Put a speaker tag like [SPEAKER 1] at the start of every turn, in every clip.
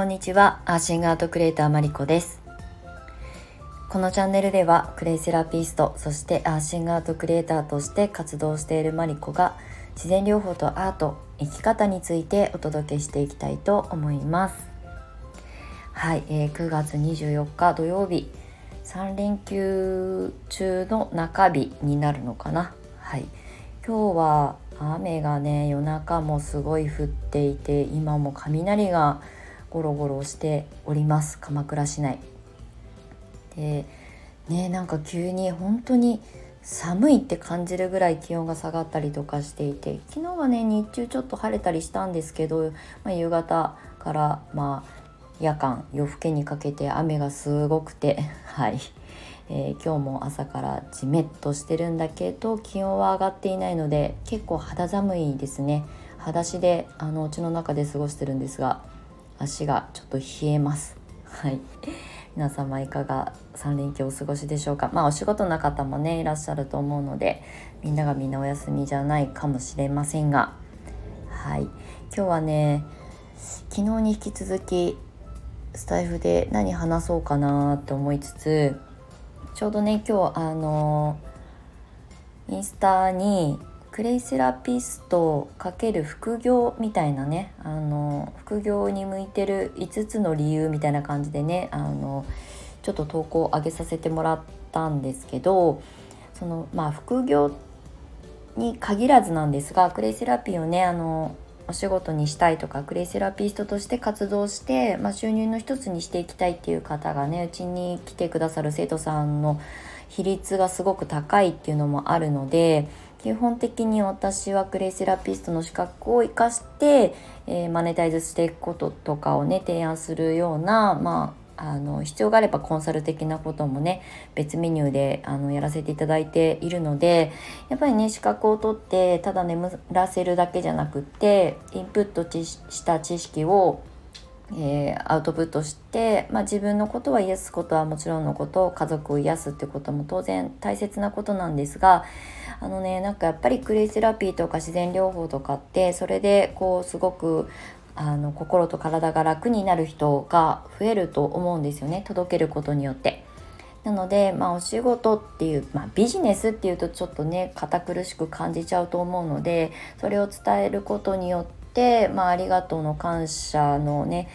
[SPEAKER 1] こんにちは。アーシングアートクリエイターマリコです。このチャンネルではクレイセラピストそしてアーシングアートクリエイターとして活動しているマリコが自然療法とアート生き方についてお届けしていきたいと思います。はい、えー、9月24日土曜日。3連休中の中日になるのかな。はい。今日は雨がね夜中もすごい降っていて今も雷がゴロゴロしております。鎌倉市内。でねなんか急に本当に寒いって感じるぐらい気温が下がったりとかしていて昨日はね日中ちょっと晴れたりしたんですけど、まあ、夕方からまあ夜間夜更けにかけて雨がすごくて はい、えー、今日も朝からじめっとしてるんだけど気温は上がっていないので結構肌寒いですね。裸足であの家の中で過ごしてるんですが足がちょっと冷えます。はい。皆様いかが3連休お過ごしでしょうか？まあお仕事の方もねいらっしゃると思うのでみんながみんなお休みじゃないかもしれませんが。はい。今日はね昨日に引き続きスタイフで何話そうかなって思いつつちょうどね今日あのインスタにクレイセラピスト×副業みたいなねあの副業に向いてる5つの理由みたいな感じでねあのちょっと投稿を上げさせてもらったんですけどそのまあ副業に限らずなんですがクレイセラピーをねあのお仕事にしたいとかクレイセラピストとして活動して、まあ、収入の一つにしていきたいっていう方がねうちに来てくださる生徒さんの比率がすごく高いっていうのもあるので基本的に私はクレイセラピストの資格を生かして、えー、マネタイズしていくこととかをね提案するような、まあ、あの必要があればコンサル的なこともね別メニューであのやらせていただいているのでやっぱりね資格を取ってただ眠らせるだけじゃなくってインプットした知識をえー、アウトプットして、まあ、自分のことは癒すことはもちろんのこと家族を癒すってことも当然大切なことなんですがあのねなんかやっぱりクレイセラピーとか自然療法とかってそれでこうすごくあの心と体が楽になる人が増えると思うんですよね届けることによって。なので、まあ、お仕事っていう、まあ、ビジネスっていうとちょっとね堅苦しく感じちゃうと思うのでそれを伝えることによって、まあ、ありがとうの感謝のね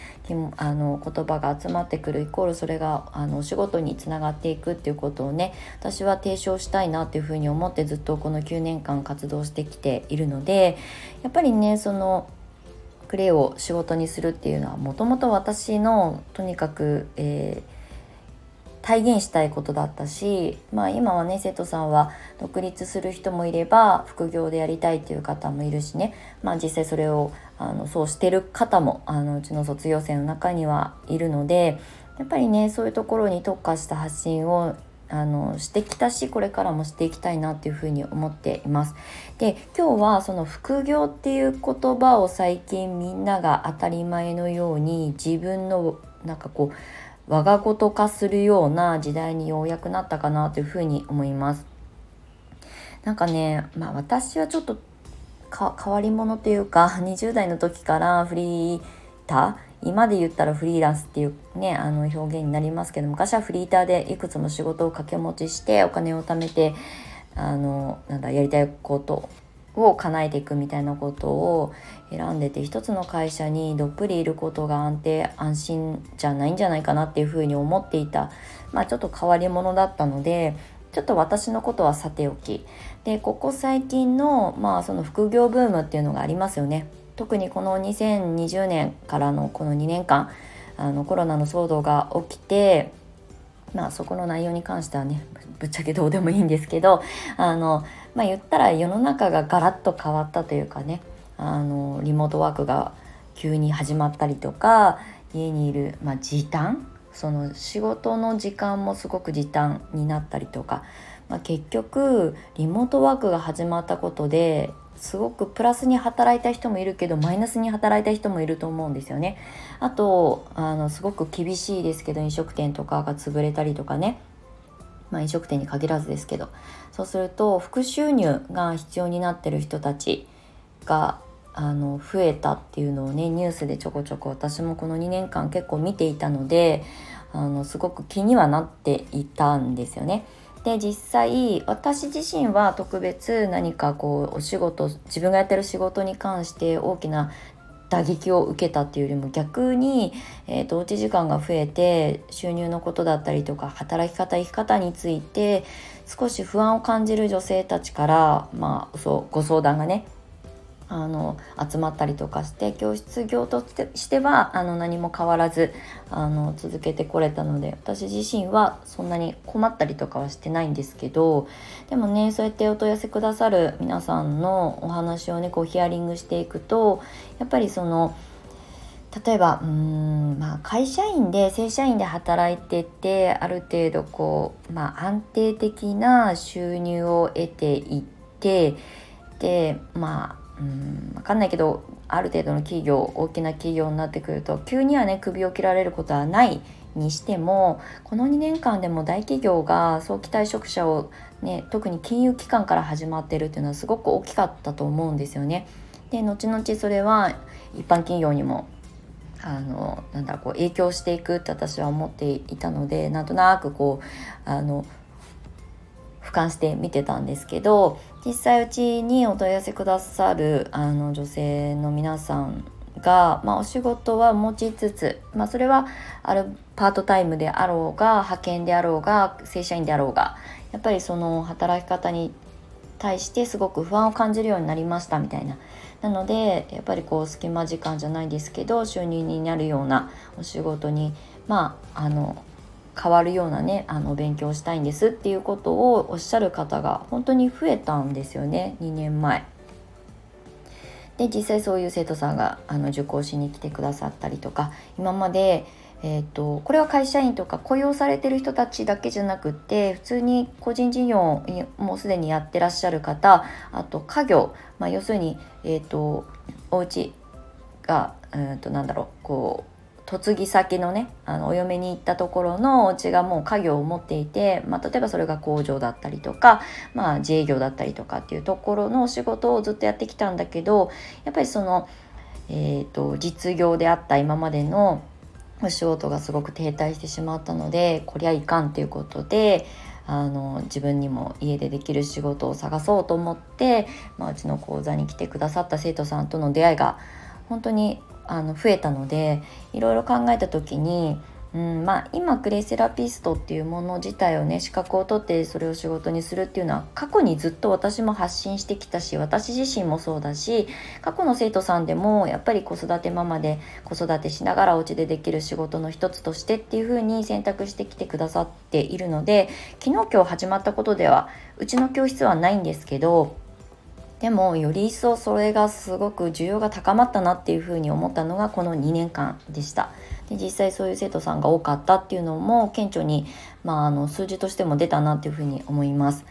[SPEAKER 1] あの言葉が集まってくるイコールそれがあのお仕事につながっていくっていうことをね私は提唱したいなっていうふうに思ってずっとこの9年間活動してきているのでやっぱりねそのクレイを仕事にするっていうのはもともと私のとにかく、えー体現したいことだったし、まあ、今はね生徒さんは独立する人もいれば副業でやりたいっていう方もいるしね、まあ、実際それをあのそうしてる方もあのうちの卒業生の中にはいるのでやっぱりねそういうところに特化した発信をあのしてきたしこれからもしていきたいなっていうふうに思っています。で今日はその副業っていう言葉を最近みんなが当たり前のように自分のなんかこう我が事化するような時代にようやくなったかなというふうに思います。なんかね、まあ私はちょっと変わり者というか 20代の時からフリーター今で言ったらフリーランスっていうねあの表現になりますけど昔はフリーターでいくつも仕事を掛け持ちしてお金を貯めてあのなんだやりたいことを叶えていくみたいなことを選んでて一つの会社にどっぷりいることが安定安心じゃないんじゃないかなっていうふうに思っていたまあちょっと変わり者だったのでちょっと私のことはさておき。でここ最近のまあその副業ブームっていうのがありますよね。特にこの2020年からのこの2年間あのコロナの騒動が起きてまあそこの内容に関してはねぶっちゃけどうでもいいんですけどあのまあ言ったら世の中がガラッと変わったというかねあのリモートワークが急に始まったりとか家にいる、まあ、時短その仕事の時間もすごく時短になったりとか、まあ、結局リモートワークが始まったことですごくプラスに働いた人もいるけどマイナスに働いた人もいると思うんですよね。あとあのすごく厳しいですけど飲食店とかが潰れたりとかねまあ、飲食店に限らずですけどそうすると副収入が必要になってる人たちがあの増えたっていうのをねニュースでちょこちょこ私もこの2年間結構見ていたのであのすごく気にはなっていたんですよね。で実際私自身は特別何かこうお仕事自分がやってる仕事に関して大きな打撃を受けたっていうよりも逆に、えーと、おうち時間が増えて収入のことだったりとか働き方生き方について少し不安を感じる女性たちから、まあ、そうご相談がねあの集まったりとかして教室業としてはあの何も変わらずあの続けてこれたので私自身はそんなに困ったりとかはしてないんですけどでもねそうやってお問い合わせくださる皆さんのお話をねこうヒアリングしていくとやっぱりその例えばうん、まあ、会社員で正社員で働いててある程度こう、まあ、安定的な収入を得ていってでまあうん分かんないけどある程度の企業大きな企業になってくると急にはね首を切られることはないにしてもこの2年間でも大企業が早期退職者を、ね、特に金融機関から始まってるっていうのはすごく大きかったと思うんですよね。で後々それは一般企業にもあのなんだこう影響していくって私は思っていたのでなんとなくこうあの俯瞰して見てたんですけど実際うちにお問い合わせくださるあの女性の皆さんが、まあ、お仕事は持ちつつ、まあ、それはあるパートタイムであろうが派遣であろうが正社員であろうがやっぱりその働き方に対してすごく不安を感じるようになりましたみたいな。なのでやっぱりこう隙間時間じゃないですけど収入になるようなお仕事にまああの変わるようなねあの勉強したいんですっていうことをおっしゃる方が本当に増えたんですよね2年前。で実際そういう生徒さんがあの受講しに来てくださったりとか今まで、えーと、これは会社員とか雇用されてる人たちだけじゃなくって普通に個人事業もうすでにやってらっしゃる方あと家業、まあ、要するに、えーと、お家が、えーとなんだろうこう嫁ぎ先のねあのお嫁に行ったところのお家がもう家業を持っていて、まあ、例えばそれが工場だったりとか、まあ、自営業だったりとかっていうところのお仕事をずっとやってきたんだけどやっぱりその、えーと、実業であった今までのお仕事がすごく停滞してしまったのでこりゃいかんっていうことであの自分にも家でできる仕事を探そうと思って、まあ、うちの講座に来てくださった生徒さんとの出会いが本当にあの増えたのでいろいろ考えた時に、うんまあ、今クレイセラピストっていうもの自体をね資格を取ってそれを仕事にするっていうのは過去にずっと私も発信してきたし私自身もそうだし過去の生徒さんでもやっぱり子育てママで子育てしながらお家でできる仕事の一つとしてっていう風に選択してきてくださっているので昨日今日始まったことではうちの教室はないんですけどでもより一層それがすごく需要が高まったなっていうふうに思ったのがこの2年間でした。で実際そういう生徒さんが多かったっていうのも顕著に、まあ、あの数字としても出たなっていうふうに思います。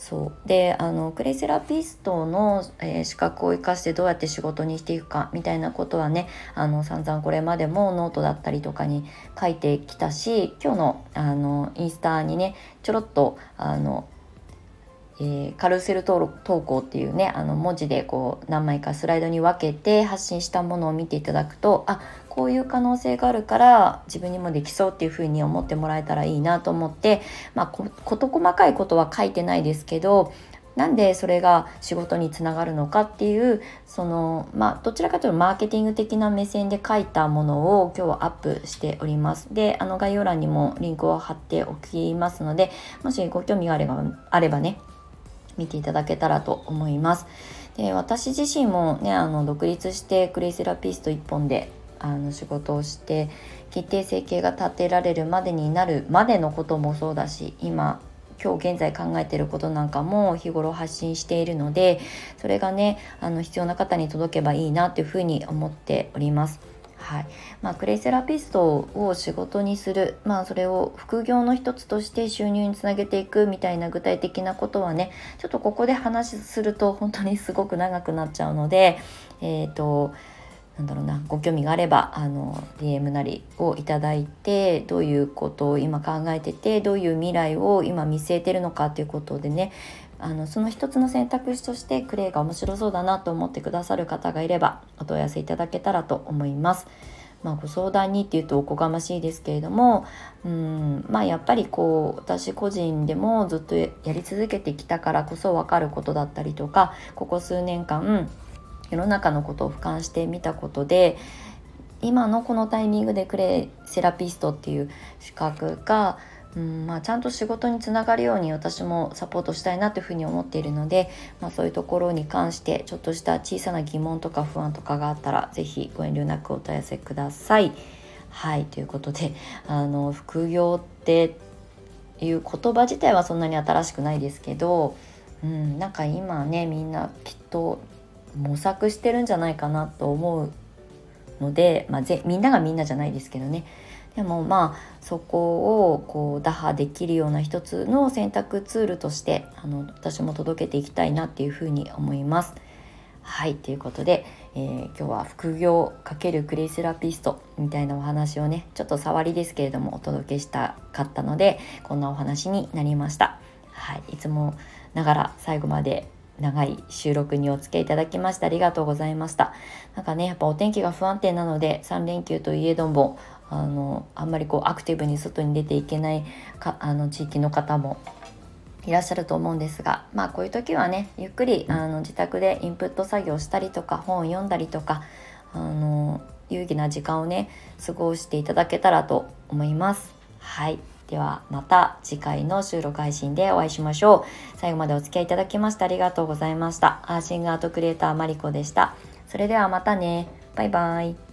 [SPEAKER 1] そうであのクレイセラピストの、えー、資格を生かしてどうやって仕事にしていくかみたいなことはねあの散々これまでもノートだったりとかに書いてきたし今日のあのインスタにねちょろっとあのえー、カルーセル投稿っていうねあの文字でこう何枚かスライドに分けて発信したものを見ていただくとあこういう可能性があるから自分にもできそうっていうふうに思ってもらえたらいいなと思って、まあ、事細かいことは書いてないですけどなんでそれが仕事につながるのかっていうそのまあどちらかというとマーケティング的な目線で書いたものを今日はアップしております。であの概要欄にもリンクを貼っておきますのでもしご興味があればあればね見ていただけたらと思います。で私自身もねあの独立してクレイセラピスト1本であの仕事をして決定生計が立てられるまでになるまでのこともそうだし今今日現在考えてることなんかも日頃発信しているのでそれがねあの必要な方に届けばいいなというふうに思っております。はい。まあ、クレイセラピストを仕事にする、まあ、それを副業の一つとして収入につなげていくみたいな具体的なことはねちょっとここで話すると本当にすごく長くなっちゃうのでえっ、ー、となんだろうなご興味があればあの DM なりをいただいてどういうことを今考えててどういう未来を今見据えてるのかっていうことでねあのその一つの選択肢としてクレイが面白そうだなと思ってくださる方がいればお問い合わせいただけたらと思います。まあ、ご相談にっていうとおこがましいですけれどもうんまあやっぱりこう私個人でもずっとやり続けてきたからこそ分かることだったりとかここ数年間世の中のことを俯瞰してみたことで今のこのタイミングでクレイセラピストっていう資格が、うんまあ、ちゃんと仕事につながるように私もサポートしたいなというふうに思っているので、まあ、そういうところに関してちょっとした小さな疑問とか不安とかがあったら是非ご遠慮なくお問い合わせください。はいということであの副業っていう言葉自体はそんなに新しくないですけど、うん、なんか今ねみんなきっと模索してるんじゃないかなと思うので、まあ、ぜみんながみんなじゃないですけどねでもまあそこをこう打破できるような一つの選択ツールとしてあの私も届けていきたいなっていうふうに思います。はいということで、えー、今日は副業×クレイセラピストみたいなお話をねちょっと触りですけれどもお届けしたかったのでこんなお話になりました。はい、いつもながら最後まで長い収録にお付き合いいただきましてありがとうございました。なんかね、やっぱお天気が不安定なので、3連休といえども、あの、あんまりこうアクティブに外に出ていけないか、あの、地域の方もいらっしゃると思うんですが、まあこういう時はね、ゆっくりあの自宅でインプット作業したりとか、本を読んだりとか、あの、有意義な時間をね、過ごしていただけたらと思います。はい。ではまた次回の収録配信でお会いしましょう。最後までお付き合いいただきましてありがとうございました。アーシングアートクリエイターマリコでした。それではまたね。バイバイ。